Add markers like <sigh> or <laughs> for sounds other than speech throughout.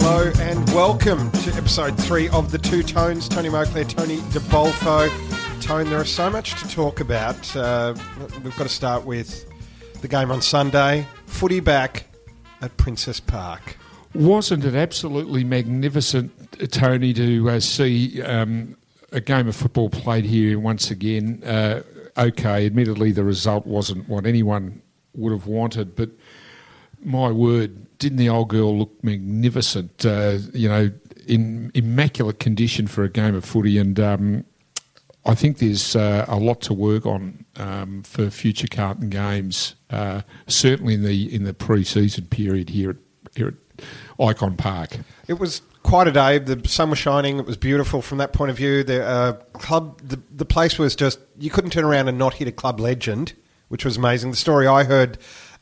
Hello and welcome to episode three of The Two Tones. Tony Moclair, Tony De Bolfo. Tone, there is so much to talk about. Uh, we've got to start with the game on Sunday. Footy back at Princess Park. Wasn't it absolutely magnificent, Tony, to uh, see um, a game of football played here once again? Uh, okay, admittedly, the result wasn't what anyone would have wanted, but my word, didn't the old girl look magnificent? Uh, you know, in immaculate condition for a game of footy, and um, I think there's uh, a lot to work on um, for future Carlton games. Uh, certainly in the in the pre-season period here at here at Ikon Park. It was quite a day. The sun was shining. It was beautiful from that point of view. The uh, club, the, the place was just you couldn't turn around and not hit a club legend, which was amazing. The story I heard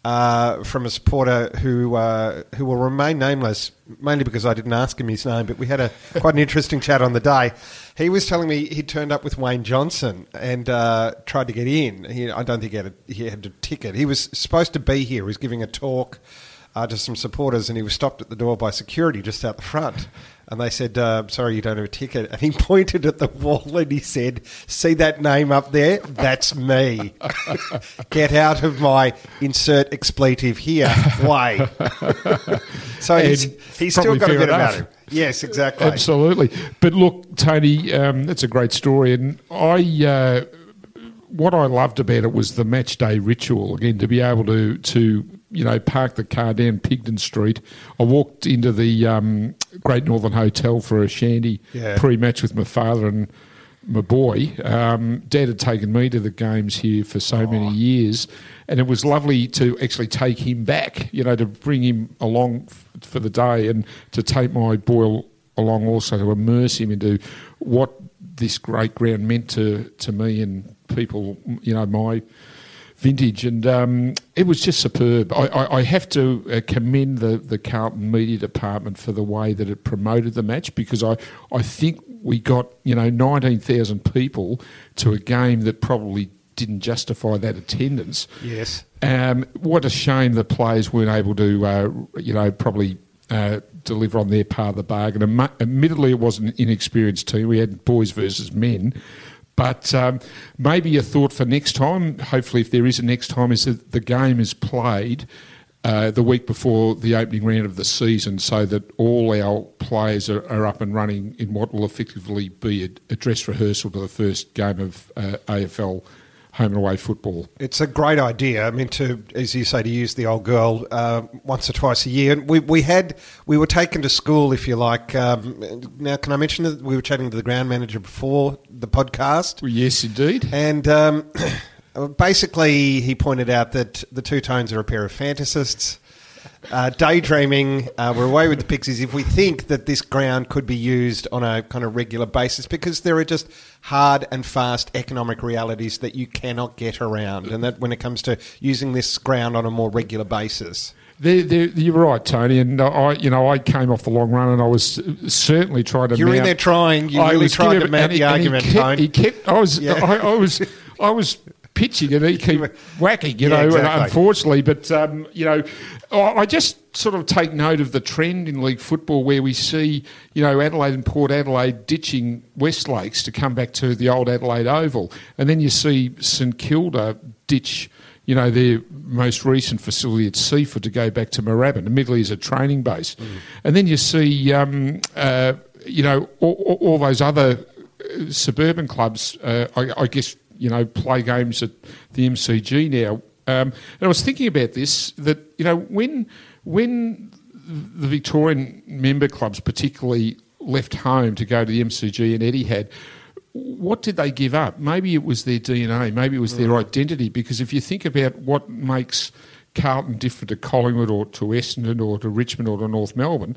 uh, from a supporter who uh, who will remain nameless, mainly because I didn't ask him his name, but we had a quite an interesting chat on the day. He was telling me he turned up with Wayne Johnston and uh, tried to get in. He, I don't think he had, a, he had a ticket. He was supposed to be here. He was giving a talk uh, to some supporters, and he was stopped at the door by security just out the front. And they said, uh, "Sorry, you don't have a ticket." And he <laughs> pointed at the wall and he said, "See that name up there? That's me. <laughs> Get out of my insert expletive here way." <laughs> so he's, he's still got a bit enough. about him. Yes, exactly. Absolutely. But look, Tony, um, that's a great story, and I. Uh, what I loved about it was the match day ritual. Again, to be able to to you know, parked the car down Pigdon Street. I walked into the um, Great Northern Hotel for a shandy yeah. pre-match with my father and my boy. Um, Dad had taken me to the games here for so oh. many years, and it was lovely to actually take him back. You know, to bring him along f- for the day and to take my boy along also to immerse him into what this great ground meant to to me and people. You know, my vintage, and um, it was just superb. I, I, I have to uh, commend the, the Carlton media department for the way that it promoted the match because I, I think we got you know nineteen thousand people to a game that probably didn't justify that attendance. Yes. Um, what a shame the players weren't able to, uh, you know, probably uh, deliver on their part of the bargain. Admittedly, it was an inexperienced team. We had boys versus men, but um, maybe a thought for next time, hopefully, if there is a next time, is that the game is played uh, the week before the opening round of the season so that all our players are, are up and running in what will effectively be a, a dress rehearsal to the first game of uh, AFL home and away football. It's a great idea. I mean, to as you say, to use the old girl uh, once or twice a year. We we had we were taken to school, if you like. Um, now, can I mention that we were chatting to the ground manager before the podcast? Well, yes, indeed. And. Um, <coughs> basically, he pointed out that the two tones are a pair of fantasists uh, daydreaming. Uh, we're away with the Pixies if we think that this ground could be used on a kind of regular basis because there are just hard and fast economic realities that you cannot get around, and that when it comes to using this ground on a more regular basis. They're, they're, you're right, Tony. And I, you know, I came off the long run, and I was certainly trying to. You're mount, in there trying. You really tried to mount the argument, he kept, he kept, I was, yeah. I, I was, I was pitching <laughs> and he keep whacking, you yeah, know, exactly. unfortunately. But, um, you know, I just sort of take note of the trend in league football where we see, you know, Adelaide and Port Adelaide ditching West Lakes to come back to the old Adelaide Oval. And then you see St Kilda ditch, you know, their most recent facility at Seaford to go back to Moorabbin, admittedly as a training base. Mm. And then you see, um, uh, you know, all, all, those other uh, suburban clubs, uh, I, I guess you know, play games at the MCG now. Um, and I was thinking about this that you know when when the Victorian member clubs particularly left home to go to the MCG and Etihad, what did they give up? Maybe it was their DNA, maybe it was their mm. identity. Because if you think about what makes Carlton different to Collingwood or to Essendon or to Richmond or to North Melbourne,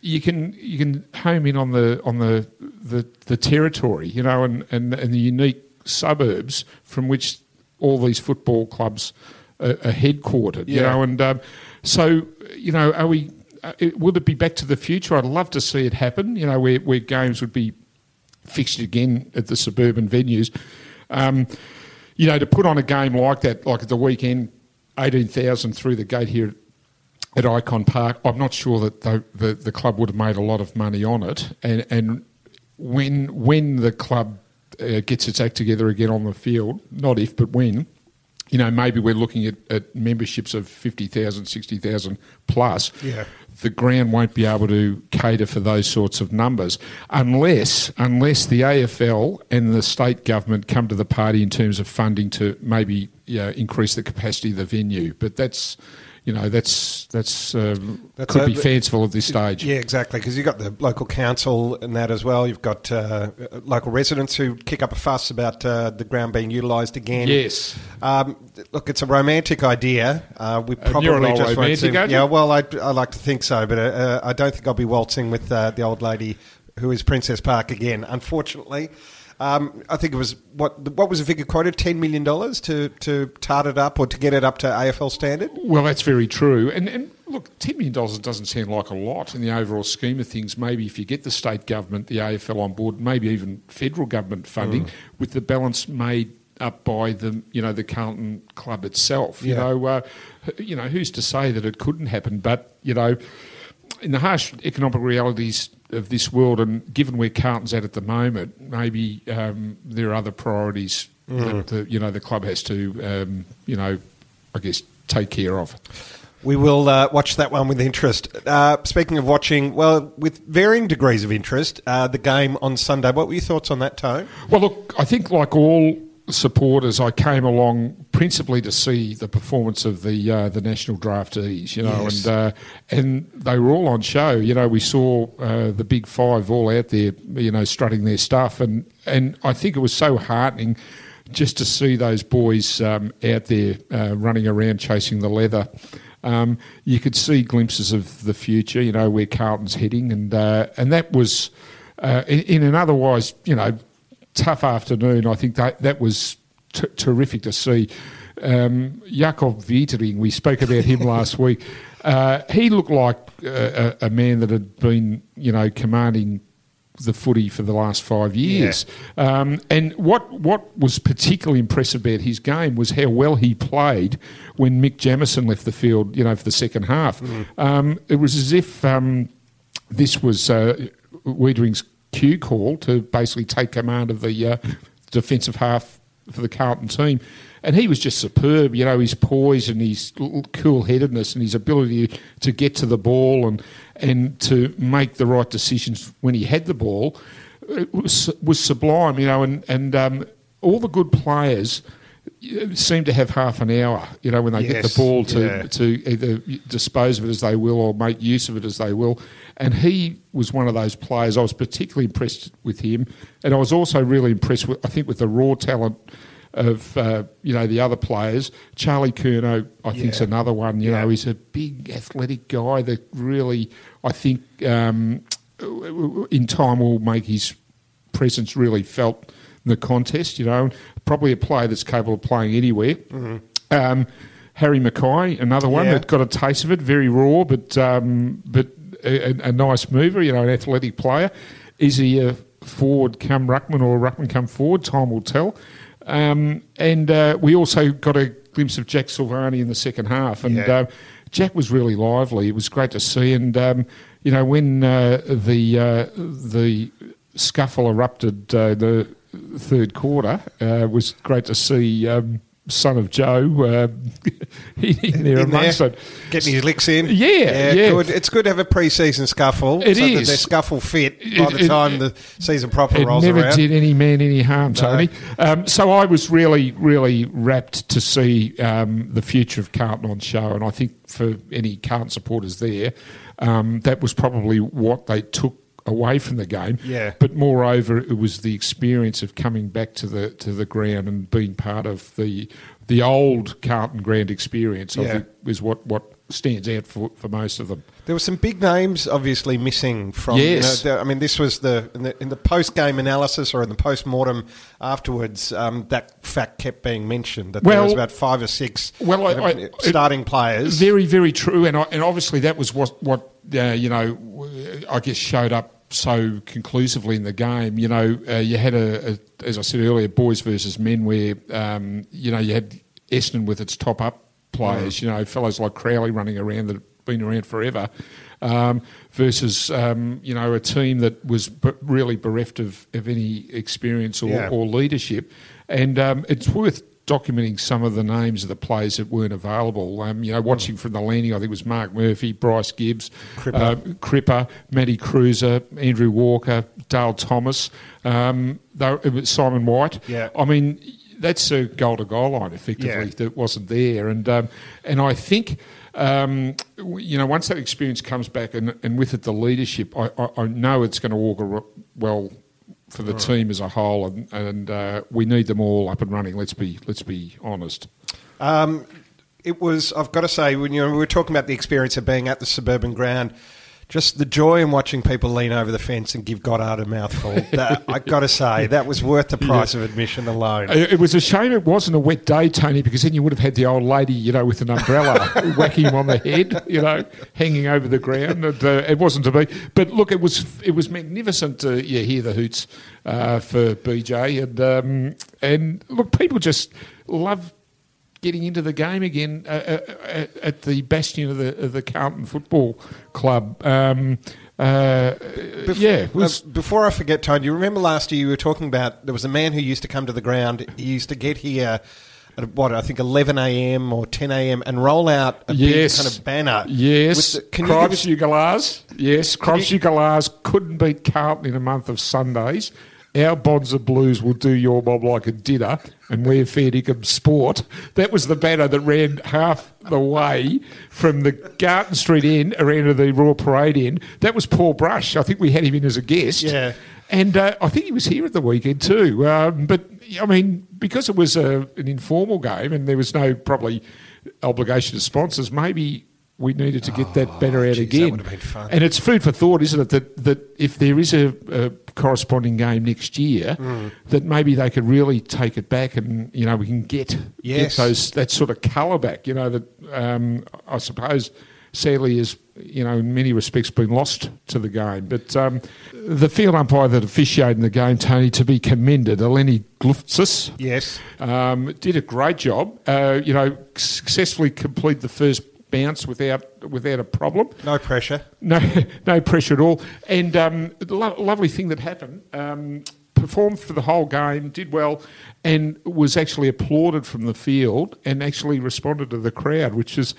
you can you can home in on the on the the, the territory, you know, and, and, and the unique suburbs from which all these football clubs are, are headquartered. Yeah. You know, and um, so you know, are we? Uh, will it be back to the future? I'd love to see it happen. You know, where where games would be fixed again at the suburban venues. Um, you know, to put on a game like that, like at the weekend, eighteen thousand through the gate here at Ikon Park. I'm not sure that the, the, the club would have made a lot of money on it, and and when when the club uh, gets its act together again on the field, not if but when, you know, maybe we're looking at, at memberships of 50,000, 60,000 plus. Yeah. The ground won't be able to cater for those sorts of numbers unless unless the AFL and the state government come to the party in terms of funding to maybe you know, increase the capacity of the venue. But that's you know that's that's, um, that's could a, be fanciful at this stage. Yeah, exactly. Because you've got the local council and that as well. You've got uh, local residents who kick up a fuss about uh, the ground being utilised again. Yes. Um, look, it's a romantic idea. Uh, we probably uh, just won't see. Yeah, well, I, I like to think so, but uh, I don't think I'll be waltzing with uh, the old lady who is Princess Park again. Unfortunately. Um, I think it was what what was the figure quoted? Ten million dollars to to tart it up or to get it up to AFL standard. Well, that's very true. And and look, ten million dollars doesn't sound like a lot in the overall scheme of things. Maybe if you get the state government, the AFL on board, maybe even federal government funding, mm. with the balance made up by the you know the Carlton club itself. You know, uh, you know who's to say that it couldn't happen? But you know, in the harsh economic realities of this world, and given where Carlton's at at the moment, maybe um, there are other priorities mm. that the, you know the club has to um, you know I guess take care of. We will uh, watch that one with interest. Uh, speaking of watching, well, with varying degrees of interest, uh, the game on Sunday. What were your thoughts on that, Tone? Well, look, I think like all supporters, I came along principally to see the performance of the uh, the national draftees, you know, yes. and uh, and they were all on show. You know, we saw uh, the big five all out there, you know, strutting their stuff, and and I think it was so heartening just to see those boys um, out there uh, running around chasing the leather. Um, you could see glimpses of the future, you know, where Carlton's heading, and uh, and that was. Uh, in, in, an otherwise, you know, tough afternoon. I think that that was t- terrific to see. Um, Jacob Weitering, we spoke about him <laughs> last week. Uh, he looked like a, a, man that had been, you know, commanding the footy for the last five years. Yeah. Um, and what what was particularly impressive about his game was how well he played when Mick Jamison left the field, you know, for the second half. Mm. Um, it was as if um, this was uh, Weitering's cue call to basically take command of the uh, defensive half for the Carlton team. And he was just superb, you know, his poise and his cool headedness and his ability to get to the ball and, and to make the right decisions when he had the ball it was, was sublime, you know, and, and um, all the good players seem to have half an hour, you know, when they yes, get the ball to, yeah. to either dispose of it as they will or make use of it as they will. And he was one of those players. I was particularly impressed with him, and I was also really impressed with, I think, with the raw talent of uh, you know the other players. Charlie Curnow, I yeah. think, is another one. You yeah. know, he's a big athletic guy that really, I think, um, in time will make his presence really felt in the contest. You know, probably a player that's capable of playing anywhere. Mm-hmm. Um, Harry McKay, another one yeah. that got a taste of it, very raw, but um, but a, a, nice mover, you know, an athletic player. Is he a forward come ruckman or a ruckman come forward? Time will tell. Um, and uh, we also got a glimpse of Jack Silvagni in the second half, and yeah. uh, Jack was really lively. It was great to see, and um, you know when uh, the uh, the scuffle erupted uh, the third quarter, it uh, was great to see. Um, son of Joe uh, <laughs> in there in amongst there, it. Getting his licks in. Yeah, yeah. yeah. Good. It's good to have a pre-season scuffle. It so is. That they're scuffle fit by the time it, the season proper rolls around. It never did any man any harm, Tony. Um, so I was really, really rapt to see um, the future of Carlton on show, and I think for any Carlton supporters there, um, that was probably what they took away from the game. Yeah. But moreover, it was the experience of coming back to the to the ground and being part of the the old Carlton ground experience. I yeah. think is what what stands out for, for most of them. There were some big names obviously missing from. Yes. You know, the, I mean, this was the in the, the post game analysis or in the post mortem afterwards. Um, that fact kept being mentioned that well, there was about five or six well, I, I, starting players. Very, very true, and I, and obviously that was what what uh, you know I guess showed up so conclusively in the game. You know, uh, you had a, a, as I said earlier, boys versus men, where um, you know you had Essendon with its top up players. Mm. You know, fellows like Crowley running around that have been around forever, um, versus um, you know a team that was b- really bereft of, of any experience or, yeah. or leadership. And um, it's worth documenting some of the names of the players that weren't available. Um, you know, watching from the landing, I think it was Mark Murphy, Bryce Gibbs, Cripper, uh, Cripper Matty Kreuzer, Andrew Walker, Dale Thomas, um, Simon White. Yeah. I mean, that's a goal to goal line effectively yeah. that wasn't there, and um, and I think. Um, you know, once that experience comes back and, and with it the leadership, I, I, I know it's going to augur well for the team as a whole, and, and uh, we need them all up and running. Let's be let's be honest. Um, it was. I've got to say, when you know, we were talking about the experience of being at the suburban ground, just the joy in watching people lean over the fence and give Goddard a mouthful. That, I got to say, that was worth the price yeah. of admission alone. It was a shame it wasn't a wet day, Tony, because then you would have had the old lady, you know, with an umbrella <laughs> whacking him on the head, you know, hanging over the ground. And, uh, it wasn't to be. But look, it was it was magnificent to yeah, hear the hoots uh, for BJ. And um, and look, people just love getting into the game again uh, uh, at the bastion of the, of the Carlton Football Club. Um, uh, yeah. Uh, was... Uh, before I forget, Tony, you remember last year you were talking about there was a man who used to come to the ground. He used to get here at what I think 11 a.m. or 10 a.m. and roll out a yes. big kind of banner. Yes, the, Cribs Ugalars. Yes, Cribs Ugalars couldn't beat Carlton in a month of Sundays our Bonza Blues will do your mob like a dinner and we're fair dinkum sport. That was the banner that ran half the way from the Garton Street Inn around to the Royal Parade Inn. That was Paul Brush. I think we had him in as a guest. Yeah. And uh, I think he was here at the weekend too. Um, but, I mean, because it was a, an informal game and there was no probably obligation to sponsors, maybe we needed to get that banner out geez, again. And it's food for thought, isn't it? That that if there is a, a corresponding game next year, mm. that maybe they could really take it back, and you know we can get yes. get those that sort of colour back. You know that um, I suppose sadly is you know in many respects been lost to the game. But um, the field umpire that officiated in the game, Tony, to be commended, Eleni Glouftsis, yes, um, did a great job. Uh, you know, successfully complete the first bounce without without a problem. No pressure. <laughs> No, no pressure at all. And um, the lo- lovely thing that happened. Um, performed for the whole game, did well, and was actually applauded from the field and actually responded to the crowd, which is.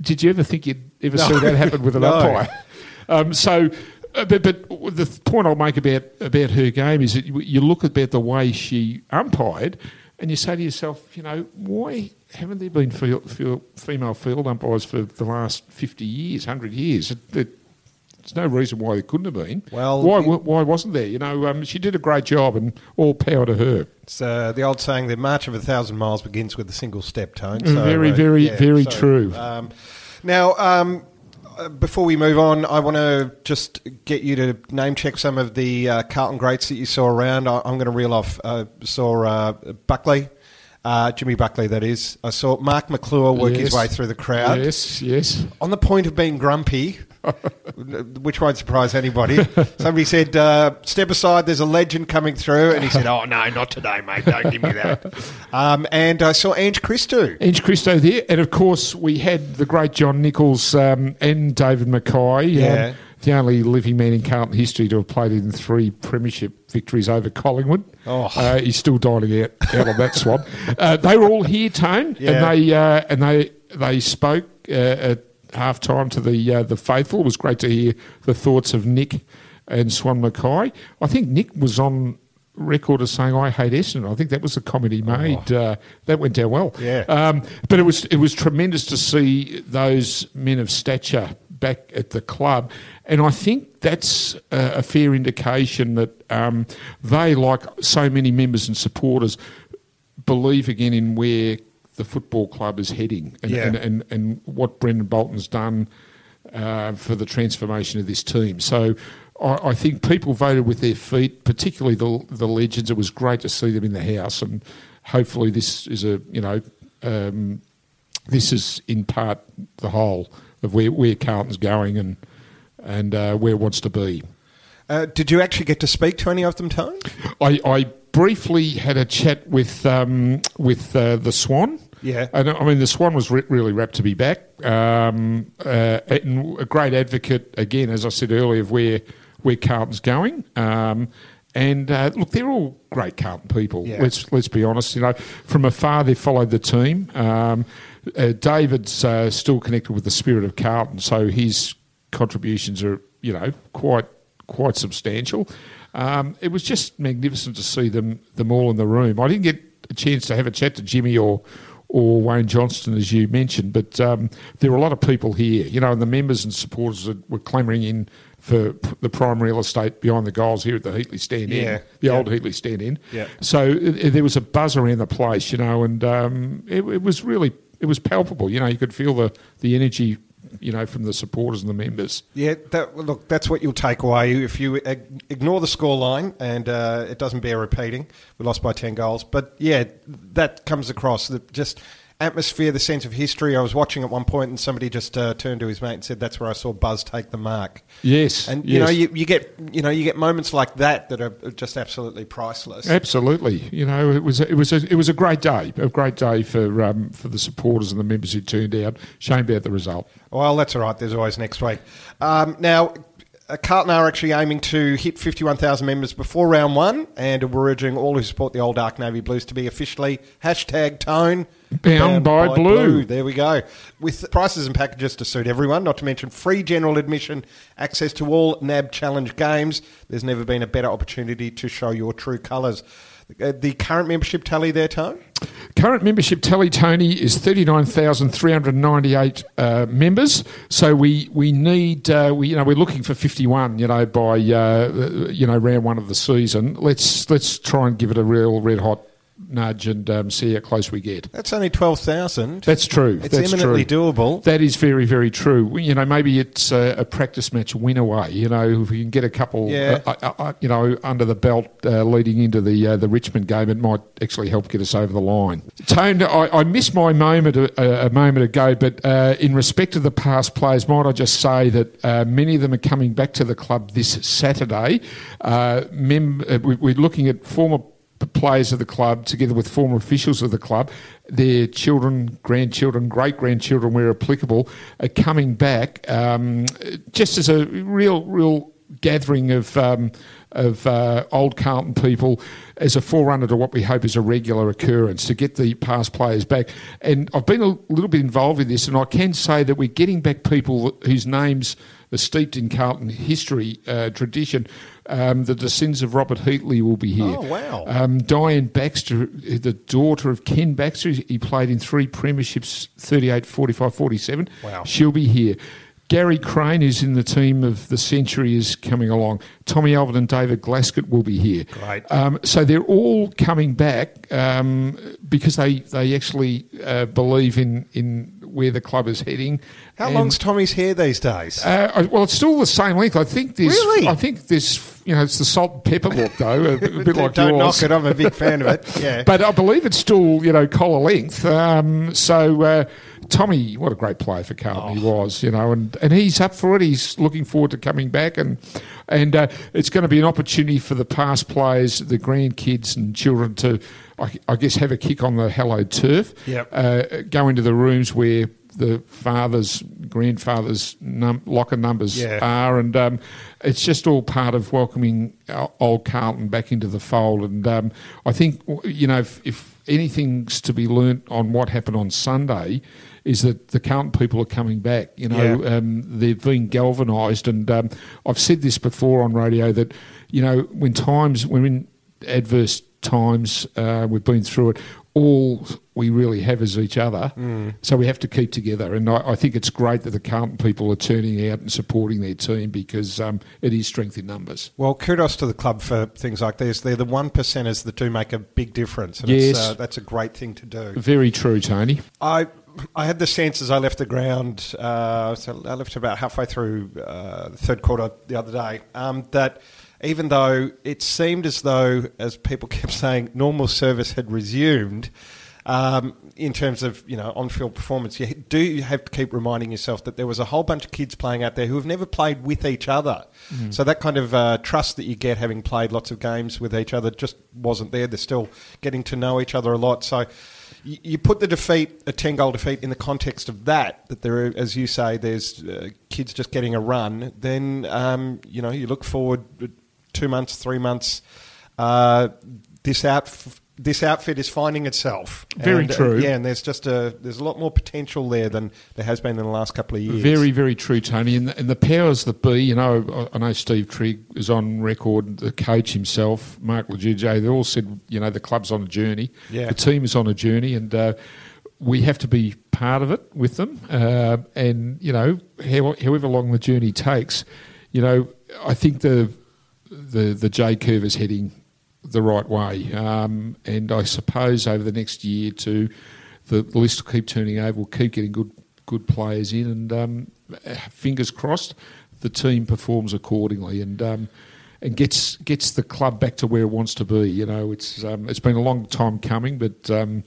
Did you ever think you'd ever no. see that happen with an <laughs> no. umpire? Um, so, uh, but, but the point I'll make about about her game is that you look about the way she umpired, and you say to yourself, you know, why haven't there been female field umpires for the last 50 years, 100 years? It, it, there's no reason why there couldn't have been. Well, why, why wasn't there? You know, um, she did a great job, and all power to her. So uh, the old saying: "The march of a thousand miles begins with a single step." Tone. So, very, very, uh, yeah, very so, true. Um, now, um, uh, before we move on, I want to just get you to name check some of the uh, Carlton greats that you saw around. I, am going to reel off. Uh, saw uh, Buckley. Uh, Jimmy Buckley, that is. I saw Mark Maclure work yes. his way through the crowd. Yes, yes. On the point of being grumpy, <laughs> which won't surprise anybody. <laughs> Somebody said, uh, "Step aside. There's a legend coming through," and he said, "Oh no, not today, mate. Don't give me that." <laughs> Um, and I saw Ange Christo. Ange Christou there, and of course we had the great John Nicholls um, and David Mackay. Yeah. Um, the only living man in Carlton history to have played in three premiership victories over Collingwood. Oh. Uh, he's still dining out, out on that swab. Uh, they were all here, Tone, yeah. and they uh, and they they spoke uh, at half time to the uh, the faithful. It was great to hear the thoughts of Nick and Swan Mackay. I think Nick was on record as saying I hate Essendon. I think that was the comment he made. Oh. Uh, that went down well. Yeah. Um, but it was it was tremendous to see those men of stature back at the club. And I think that's a, fair indication that um, they, like so many members and supporters, believe again in where the football club is heading and, yeah. and, and, and, what Brendon Bolton's done uh, for the transformation of this team. So I, I, think people voted with their feet, particularly the, the legends. It was great to see them in the house, and hopefully this is a you know um, this is in part the whole of where, where Carlton's going and and uh, where it wants to be. Uh, did you actually get to speak to any of them, Tone? I, I briefly had a chat with um, with uh, the Swan. Yeah. And I mean, the Swan was re- really rapt to be back. Um, uh, and a great advocate, again, as I said earlier, of where, where Carlton's going. Um, and uh, look, they're all great Carlton people. Yeah. Let's let's be honest. You know, from afar they followed the team. Um, uh, David's uh, still connected with the spirit of Carlton, so his contributions are you know quite quite substantial. Um, it was just magnificent to see them them all in the room. I didn't get a chance to have a chat to Jimmy or or Wayne Johnston, as you mentioned, but um, there were a lot of people here, you know, and the members and supporters that were clamouring in for the prime real estate behind the goals here at the Heatley Stand Yeah, Inn, the yeah. old Heatley Stand In. Yeah. So it, there was a buzz around the place, you know, and um, it, it was really it was palpable. You know, you could feel the the energy, you know, from the supporters and the members. Yeah, that, look, that's what you'll take away if you ignore the scoreline and uh, it doesn't bear repeating. We lost by 10 goals. But yeah, that comes across. The just atmosphere, the sense of history. I was watching at one point and somebody just uh, turned to his mate and said, That's where I saw Buzz take the mark. Yes, And you yes. know, you, you get you know you get moments like that that are just absolutely priceless. Absolutely, you know it was it was a, it was a great day, a great day for um, for the supporters and the members who turned out. Shame about the result. Well, that's all right. There's always next week. Um, now, Uh, Carlton are actually aiming to hit 51,000 members before round one, and we're urging all who support the old Dark Navy Blues to be officially hashtag tone Bound by blue. There we go. With prices and packages to suit everyone, not to mention free general admission, access to all NAB Challenge games. There's never been a better opportunity to show your true colours. Uh, the current membership tally there, Tony? Current membership tally, Tony, is 39,398 uh, members. So we we need uh, we you know we're looking for 51. You know by uh, you know round one of the season. Let's let's try and give it a real red hot nudge and um, see how close we get. That's only 12,000. That's true. It's That's eminently true. doable. That is very, very true. You know, maybe it's a, a practice match win away. You know, if we can get a couple, Yeah. uh, uh, uh, you know, under the belt uh, leading into the uh, the Richmond game, it might actually help get us over the line. Tone, I, I missed my moment a, a moment ago, but uh, in respect of the past players, might I just say that uh, many of them are coming back to the club this Saturday. Uh, mem- uh, we, we're looking at former players of the club, together with former officials of the club, their children, grandchildren, great grandchildren, where applicable, are coming back um, just as a real, real gathering of. Um, of uh, old Carlton people as a forerunner to what we hope is a regular occurrence to get the past players back. And I've been a little bit involved in this, and I can say that we're getting back people whose names steeped in Carlton history, uh, tradition. Um, the descendants of Robert Heatley will be here. Oh, wow. Um, Diane Baxter, the daughter of Ken Baxter, he played in three premierships 38, 45, 47. Wow. She'll be here. Gary Crane, who's in the team of the century, is coming along. Tommy Alvin and David Glascott will be here. Great. Um, so they're all coming back um, because they, they actually uh, believe in, in where the club is heading. How And- long's Tommy's hair these days? uh, well, it's still the same length. I think there's. Really? I think there's. You know, it's the salt and pepper look though, a, a <laughs> bit like Don't yours. knock it. I'm a big fan of it. Yeah. But I believe it's still, you know, collar length. Um, so uh, Tommy, what a great player for Carlton he Oh. was, you know, and, and he's up for it. He's looking forward to coming back, and and uh, it's going to be an opportunity for the past players, the grandkids and children to, I, I guess, have a kick on the hallowed turf. Yep. Uh, go into the rooms where the fathers, grandfathers' num- locker numbers Yeah. are, and um, it's just all part of welcoming old Carlton back into the fold. And um, I think you know if, if anything's to be learnt on what happened on Sunday. Is that the Carlton people are coming back? You know, Yeah. um, they've been galvanised, and um, I've said this before on radio that you know when times when in adverse times uh, we've been through it, all we really have is each other. Mm. So we have to keep together, and I, I think it's great that the Carlton people are turning out and supporting their team because um, it is strength in numbers. Well, kudos to the club for things like this. They're the one percenters that do make a big difference. And Yes. it's, uh, that's a great thing to do. Very true, Tony. I I had the sense as I left the ground, uh, so I left about halfway through uh, the third quarter the other day, um, that even though it seemed as though, as people <laughs> kept saying, normal service had resumed, um, in terms of you know on-field performance, you do have to keep reminding yourself that there was a whole bunch of kids playing out there who have never played with each other. Mm. So that kind of uh, trust that you get having played lots of games with each other just wasn't there. They're still getting to know each other a lot. So you put the defeat, a 10 goal defeat, in the context of that, that there are, as you say, there's uh, kids just getting a run, then, um, you know, you look forward two months, three months, uh, this out this outfit is finding itself. Very and, uh, true. Uh, yeah, and there's just a there's a lot more potential there than there has been in the last couple of years. Very, very true, Tony. And the, and the powers that be, you know, I know Steve Trigg is on record, the coach himself, Mark LoGiudice, they all said, you know, the club's on a journey. Yeah. The team is on a journey, and uh, we have to be part of it with them. Uh, and you know, how, however long the journey takes, you know, I think the the the J curve is heading the right way. Um, and I suppose over the next year to the, the, list will keep turning over. We'll keep getting good good players in, and um, fingers crossed, the team performs accordingly and um, and gets gets the club back to where it wants to be. You know, it's um, it's been a long time coming, but um,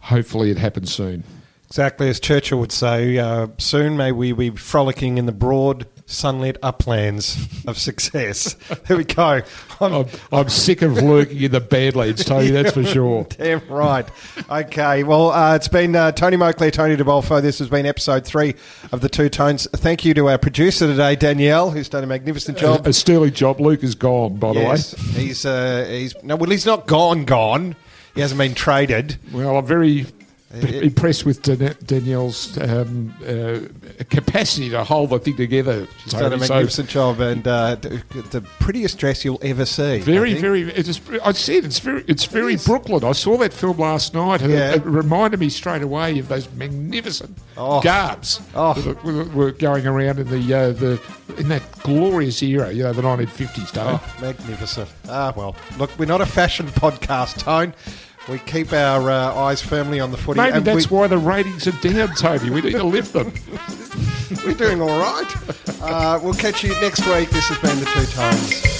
hopefully it happens soon. Exactly as Churchill would say, uh, soon may we be frolicking in the broad sunlit uplands of success. <laughs> There we go. I'm, I'm, I'm sick of lurking in the Badlands, <laughs> Tony, that's for sure. Damn right. Okay, well, uh, it's been uh, Tony Moclair, Tony De Bolfo. This has been episode three of The Two Tones. Thank you to our producer today, Danielle, who's done a magnificent job. A, a sterling job. Luke is gone, by yes, the way. He's, uh, he's, no, well, he's not gone, gone. He hasn't been traded. Well, I'm very impressed with Danielle's um, uh, capacity to hold the thing together. She's done a magnificent so, job and uh, the prettiest dress you'll ever see. Very, very. It's, I said it's very, it's very it Brooklyn. I saw that film last night, and yeah. it, it, reminded me straight away of those magnificent oh. garbs oh. that were going around in the uh, the in that glorious era, you know, the 1950s. Don't oh, magnificent. Ah, well, look, we're not a fashion <laughs> podcast, Tone. We keep our uh, eyes firmly on the footy. Maybe that's we, why the ratings are down, Toby. We need to lift them. <laughs> We're doing all right. Uh, we'll catch you next week. This has been the Two Tones.